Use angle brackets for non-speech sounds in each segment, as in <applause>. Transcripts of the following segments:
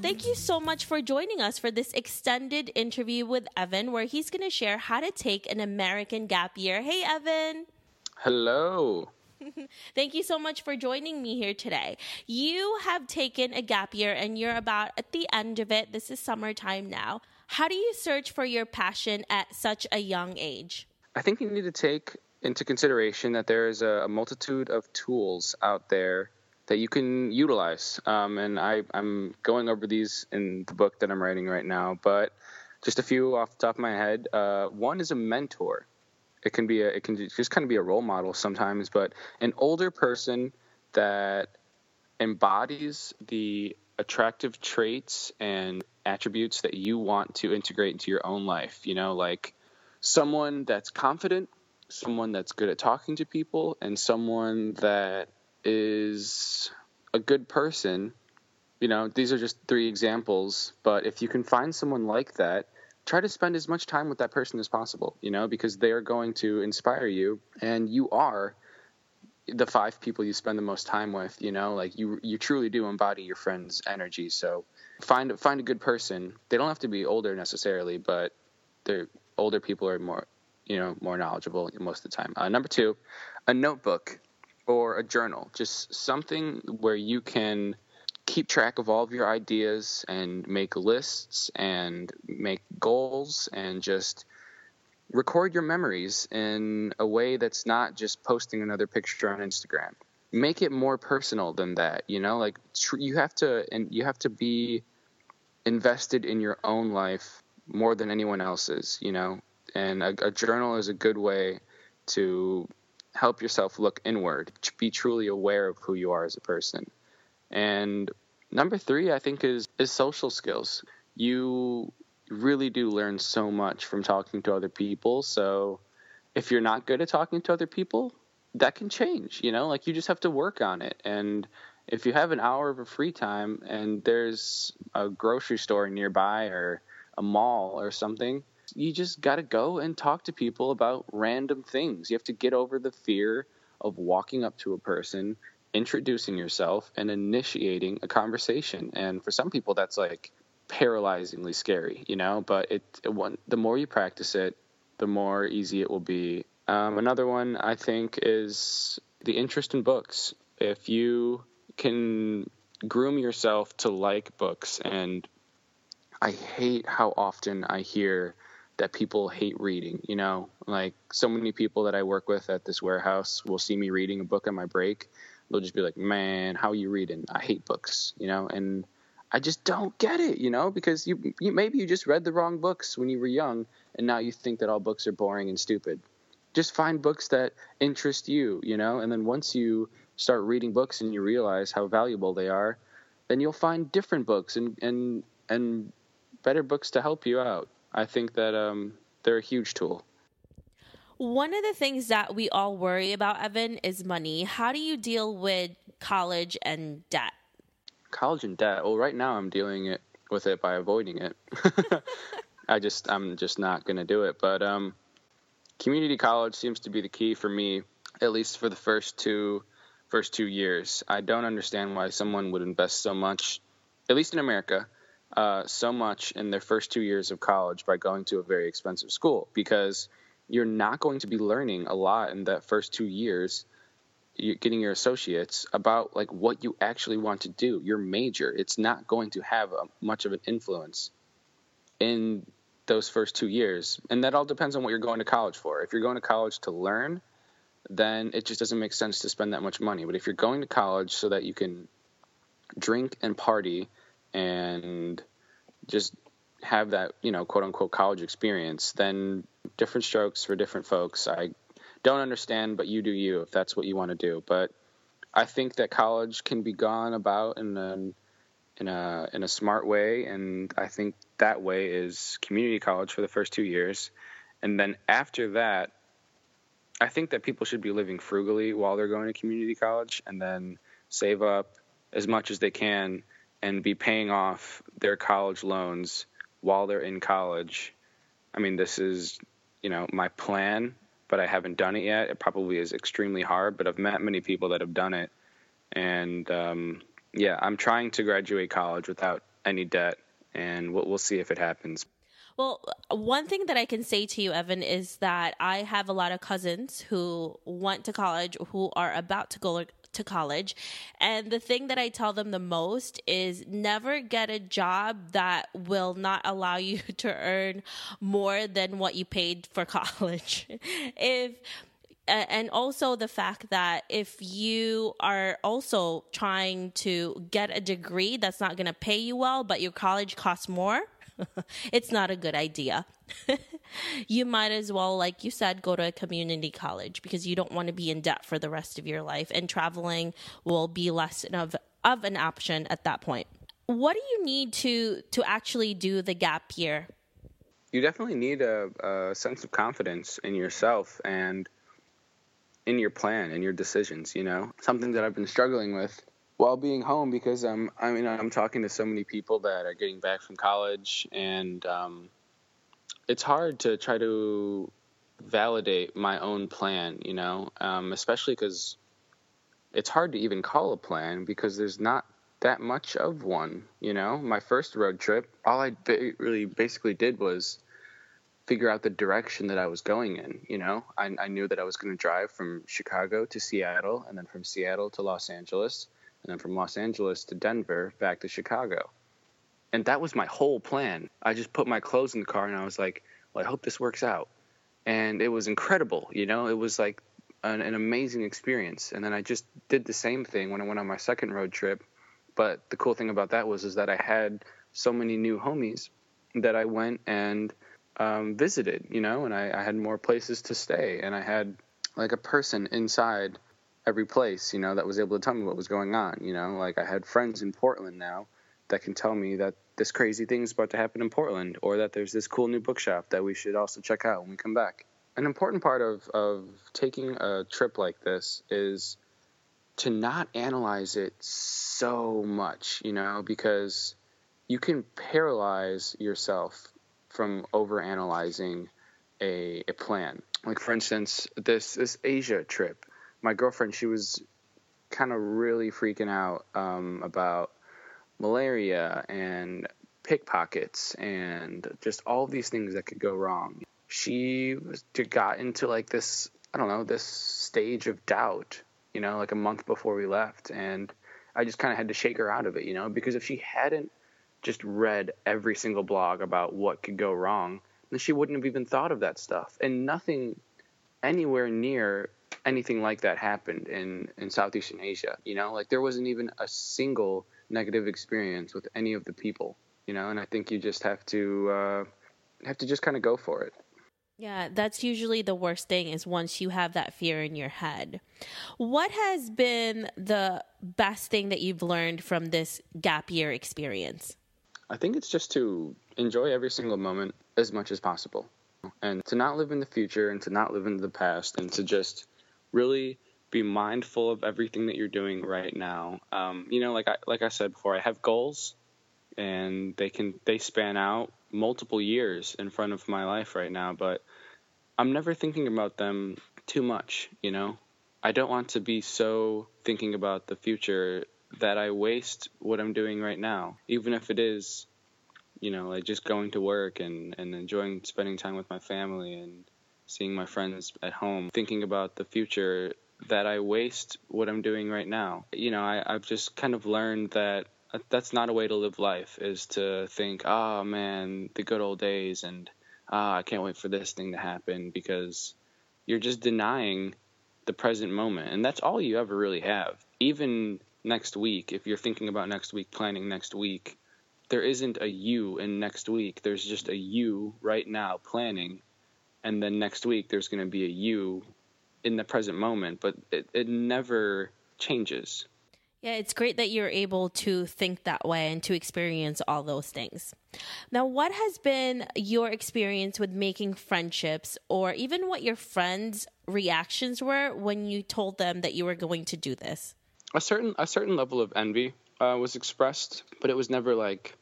Thank you so much for joining us for this extended interview with Evan, where he's going to share how to take an American gap year. Hey, Evan. Hello. <laughs> Thank you so much for joining me here today. You have taken a gap year and you're about at the end of it. This is summertime now. How do you search for your passion at such a young age? I think you need to take into consideration that there is a multitude of tools out there that you can utilize. Um, and I, I'm going over these in the book that I'm writing right now, but just a few off the top of my head. Uh, one is a mentor it can be a it can just kind of be a role model sometimes but an older person that embodies the attractive traits and attributes that you want to integrate into your own life you know like someone that's confident someone that's good at talking to people and someone that is a good person you know these are just three examples but if you can find someone like that try to spend as much time with that person as possible, you know, because they are going to inspire you and you are the five people you spend the most time with, you know, like you you truly do embody your friend's energy. So find find a good person. They don't have to be older necessarily, but they're older people are more, you know, more knowledgeable most of the time. Uh, number 2, a notebook or a journal, just something where you can keep track of all of your ideas and make lists and make goals and just record your memories in a way that's not just posting another picture on Instagram. Make it more personal than that, you know, like tr- you have to and you have to be invested in your own life more than anyone else's, you know. And a, a journal is a good way to help yourself look inward, to be truly aware of who you are as a person. And number three, I think, is is social skills. You really do learn so much from talking to other people. So if you're not good at talking to other people, that can change. You know, like you just have to work on it. And if you have an hour of free time and there's a grocery store nearby or a mall or something, you just got to go and talk to people about random things. You have to get over the fear of walking up to a person introducing yourself and initiating a conversation. And for some people, that's like paralyzingly scary, you know. But it, it one, the more you practice it, the more easy it will be. Um, another one I think is the interest in books. If you can groom yourself to like books, and I hate how often I hear that people hate reading. You know, like so many people that I work with at this warehouse will see me reading a book on my break, they'll just be like, "Man, how are you reading? I hate books," you know, and I just don't get it, you know, because you, you maybe you just read the wrong books when you were young, and now you think that all books are boring and stupid. Just find books that interest you, you know, and then once you start reading books and you realize how valuable they are, then you'll find different books and and and better books to help you out. I think that um, they're a huge tool. One of the things that we all worry about, Evan, is money. How do you deal with college and debt? College and debt. Well, right now I'm dealing it with it by avoiding it. <laughs> I just I'm just not going to do it. But um, community college seems to be the key for me, at least for the first two first two years. I don't understand why someone would invest so much, at least in America, uh, so much in their first two years of college by going to a very expensive school because you're not going to be learning a lot in that first two years you're getting your associates about like what you actually want to do your major. It's not going to have a, much of an influence in those first two years. And that all depends on what you're going to college for. If you're going to college to learn then it just doesn't make sense to spend that much money. But if you're going to college so that you can drink and party and just have that you know quote unquote college experience then different strokes for different folks. I don't understand but you do you if that's what you want to do. But i think that college can be gone about in a in a in a smart way and i think that way is community college for the first two years. And then after that I think that people should be living frugally while they're going to community college and then save up as much as they can and be paying off their college loans while they're in college. I mean, this is, you know, my plan, but I haven't done it yet. It probably is extremely hard, but I've met many people that have done it. And um, yeah, I'm trying to graduate college without any debt, and we'll, we'll see if it happens. Well, one thing that I can say to you, Evan, is that I have a lot of cousins who went to college, who are about to go to college. And the thing that I tell them the most is never get a job that will not allow you <laughs> to earn more than what you paid for <laughs> college. if and also the fact that if you are also trying to get a degree that's not going to pay you well, but your college costs more, <laughs> it's not a good idea. <laughs> you might as well, like you said, go to a community college because you don't want to be in debt for the rest of your life, and traveling will be less of of an option at that point. What do you need to to actually do the gap year? You definitely need a, a sense of confidence in yourself and in your plan and your decisions. You know, something that I've been struggling with while being home because I'm I mean I'm talking to so many people that are getting back from college and um, it's hard to try to validate my own plan, you know, um, especially because it's hard to even call a plan because there's not that much of one, you know. My first road trip, all I ba- really basically did was figure out the direction that I was going in. You know, I, I knew that I was going to drive from Chicago to Seattle, and then from Seattle to Los Angeles, and then from Los Angeles to Denver back to Chicago. And that was my whole plan. I just put my clothes in the car and I was like, well, I hope this works out. And it was incredible, you know, it was like an, an amazing experience. And then I just did the same thing when I went on my second road trip. But the cool thing about that was is that I had so many new homies that I went and um, visited, you know, and I, I had more places to stay, and I had like a person inside every place, you know, that was able to tell me what was going on. You know, like I had friends in Portland now that can tell me that this crazy thing is about to happen in Portland, or that there's this cool new bookshop that we should also check out when we come back. An important part of, of taking a trip like this is to not analyze it so much, you know, because you can paralyze yourself from over analyzing a, a plan. Like for instance, this this Asia trip my girlfriend, she was kind of really freaking out um, about malaria and pickpockets and just all these things that could go wrong. She got into like this, I don't know, this stage of doubt, you know, like a month before we left. And I just kind of had to shake her out of it, you know, because if she hadn't just read every single blog about what could go wrong, then she wouldn't have even thought of that stuff. And nothing anywhere near anything like that happened in in Southeastern Asia. You know, like there wasn't even a single negative experience with any of the people. You know, and I think you just have to uh, have to just kind of go for it. Yeah, that's usually the worst thing is once you have that fear in your head. What has been the best thing that you've learned from this gap year experience? I think it's just to enjoy every single moment as much as possible and to not live in the future and to not live in the past and to just really be mindful of everything that you're doing right now. Um, you know, like I like I said before, I have goals, and they can they span out multiple years in front of my life right now. But I'm never thinking about them too much. You know, I don't want to be so thinking about the future that I waste what I'm doing right now, even if it is, you know, like just going to work and and enjoying spending time with my family and seeing my friends at home, thinking about the future, that I waste what I'm doing right now. You know, I, I've just kind of learned that that's not a way to live life is to think, oh man, the good old days and ah, I can't wait for this thing to happen because you're just denying the present moment. And that's all you ever really have. Even next week, if you're thinking about next week, planning next week, there isn't a you in next week. There's just a you right now planning and then next week there's going to be a you in the present moment, but it, it never changes. Yeah, it's great that you're able to think that way and to experience all those things. Now, what has been your experience with making friendships or even what your friends' reactions were when you told them that you were going to do this? A certain a certain level of envy uh, was expressed, but it was never like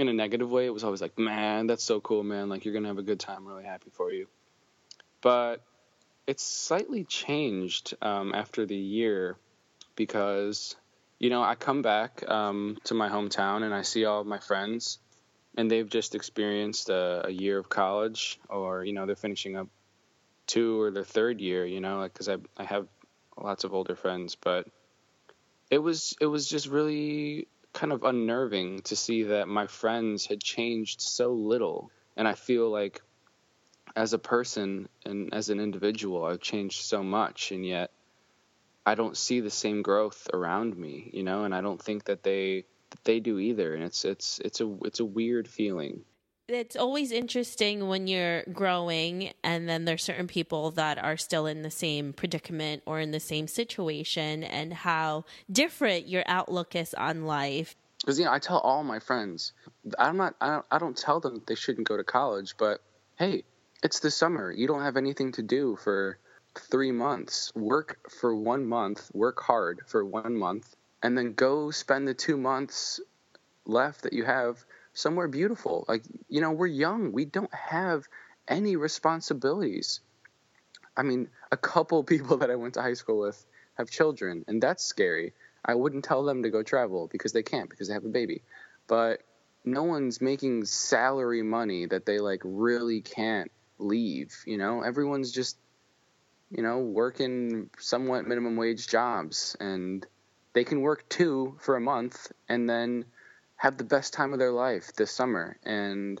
in a negative way. It was always like, "Man, that's so cool, man! Like you're gonna have a good time. really happy for you." But it's slightly changed um, after the year because you know I come back um, to my hometown and I see all of my friends, and they've just experienced a, a year of college, or you know they're finishing up two or their third year. You know, like because I I have lots of older friends, but it was it was just really kind of unnerving to see that my friends had changed so little, and I feel like as a person and as an individual, I've changed so much, and yet I don't see the same growth around me, you know, and I don't think that they that they do either, and it's it's it's a it's a weird feeling. It's always interesting when you're growing, and then there's certain people that are still in the same predicament or in the same situation, and how different your outlook is on life. Because you know, I tell all my friends, I'm not, I don't, I don't tell them they shouldn't go to college, but hey, it's the summer. You don't have anything to do for three months. Work for one month, work hard for one month, and then go spend the two months left that you have somewhere beautiful. Like, you know, we're young. We don't have any responsibilities. I mean, a couple <laughs> people that I went to high school with have children, and that's scary. I wouldn't tell them to go travel because they can't because they have a baby. But no one's making salary money that they like really can't leave, you know? Everyone's just you know, working somewhat minimum wage jobs and they can work two for a month and then have the best time of their life this summer. And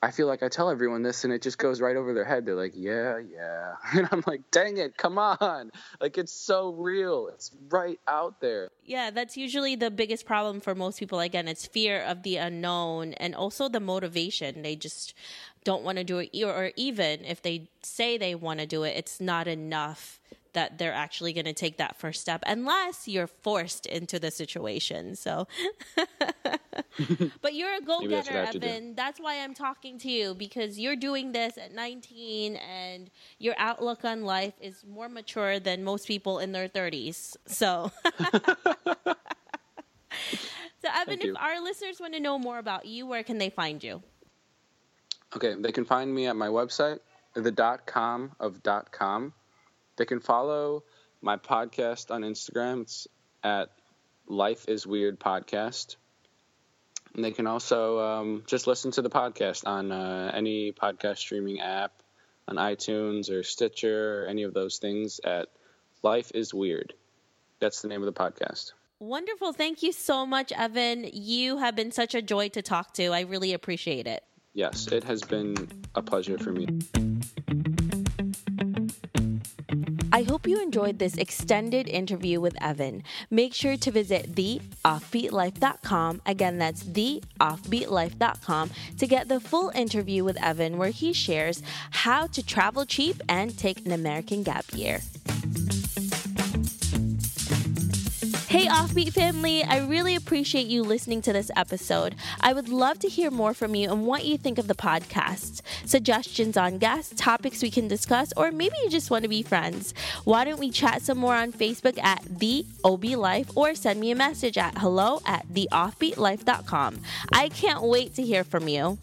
I feel like I tell everyone this and it just goes right over their head. They're like, yeah, yeah. <laughs> And I'm like, dang it, come on. <laughs> Like, it's so real. It's right out there. Yeah, that's usually the biggest problem for most people. Again, it's fear of the unknown and also the motivation. They just don't want to do it, or even if they say they want to do it, it's not enough that they're actually going to take that first step unless you're forced into the situation. So, <laughs> but you're a go getter, Evan. That's why I'm talking to you because you're doing this at 19 and your outlook on life is more mature than most people in their 30s. So, <laughs> so Evan, if our listeners want to know more about you, where can they find you? Okay, they can find me at my website, the dot com of dot com they can follow my podcast on Instagram. It's at Life is Weird Podcast. And they can also um, just listen to the podcast on uh, any podcast streaming app, on iTunes or Stitcher or any of those things at Life is Weird. That's the name of the podcast. Wonderful. Thank you so much, Evan. You have been such a joy to talk to. I really appreciate it. Yes, it has been a pleasure for me. I hope you enjoyed this extended interview with Evan. Make sure to visit theoffbeatlife.com. Again, that's theoffbeatlife.com to get the full interview with Evan, where he shares how to travel cheap and take an American gap year. Hey, Offbeat family, I really appreciate you listening to this episode. I would love to hear more from you and what you think of the podcast. Suggestions on guests, topics we can discuss, or maybe you just want to be friends. Why don't we chat some more on Facebook at The OB Life or send me a message at hello at theoffbeatlife.com. I can't wait to hear from you.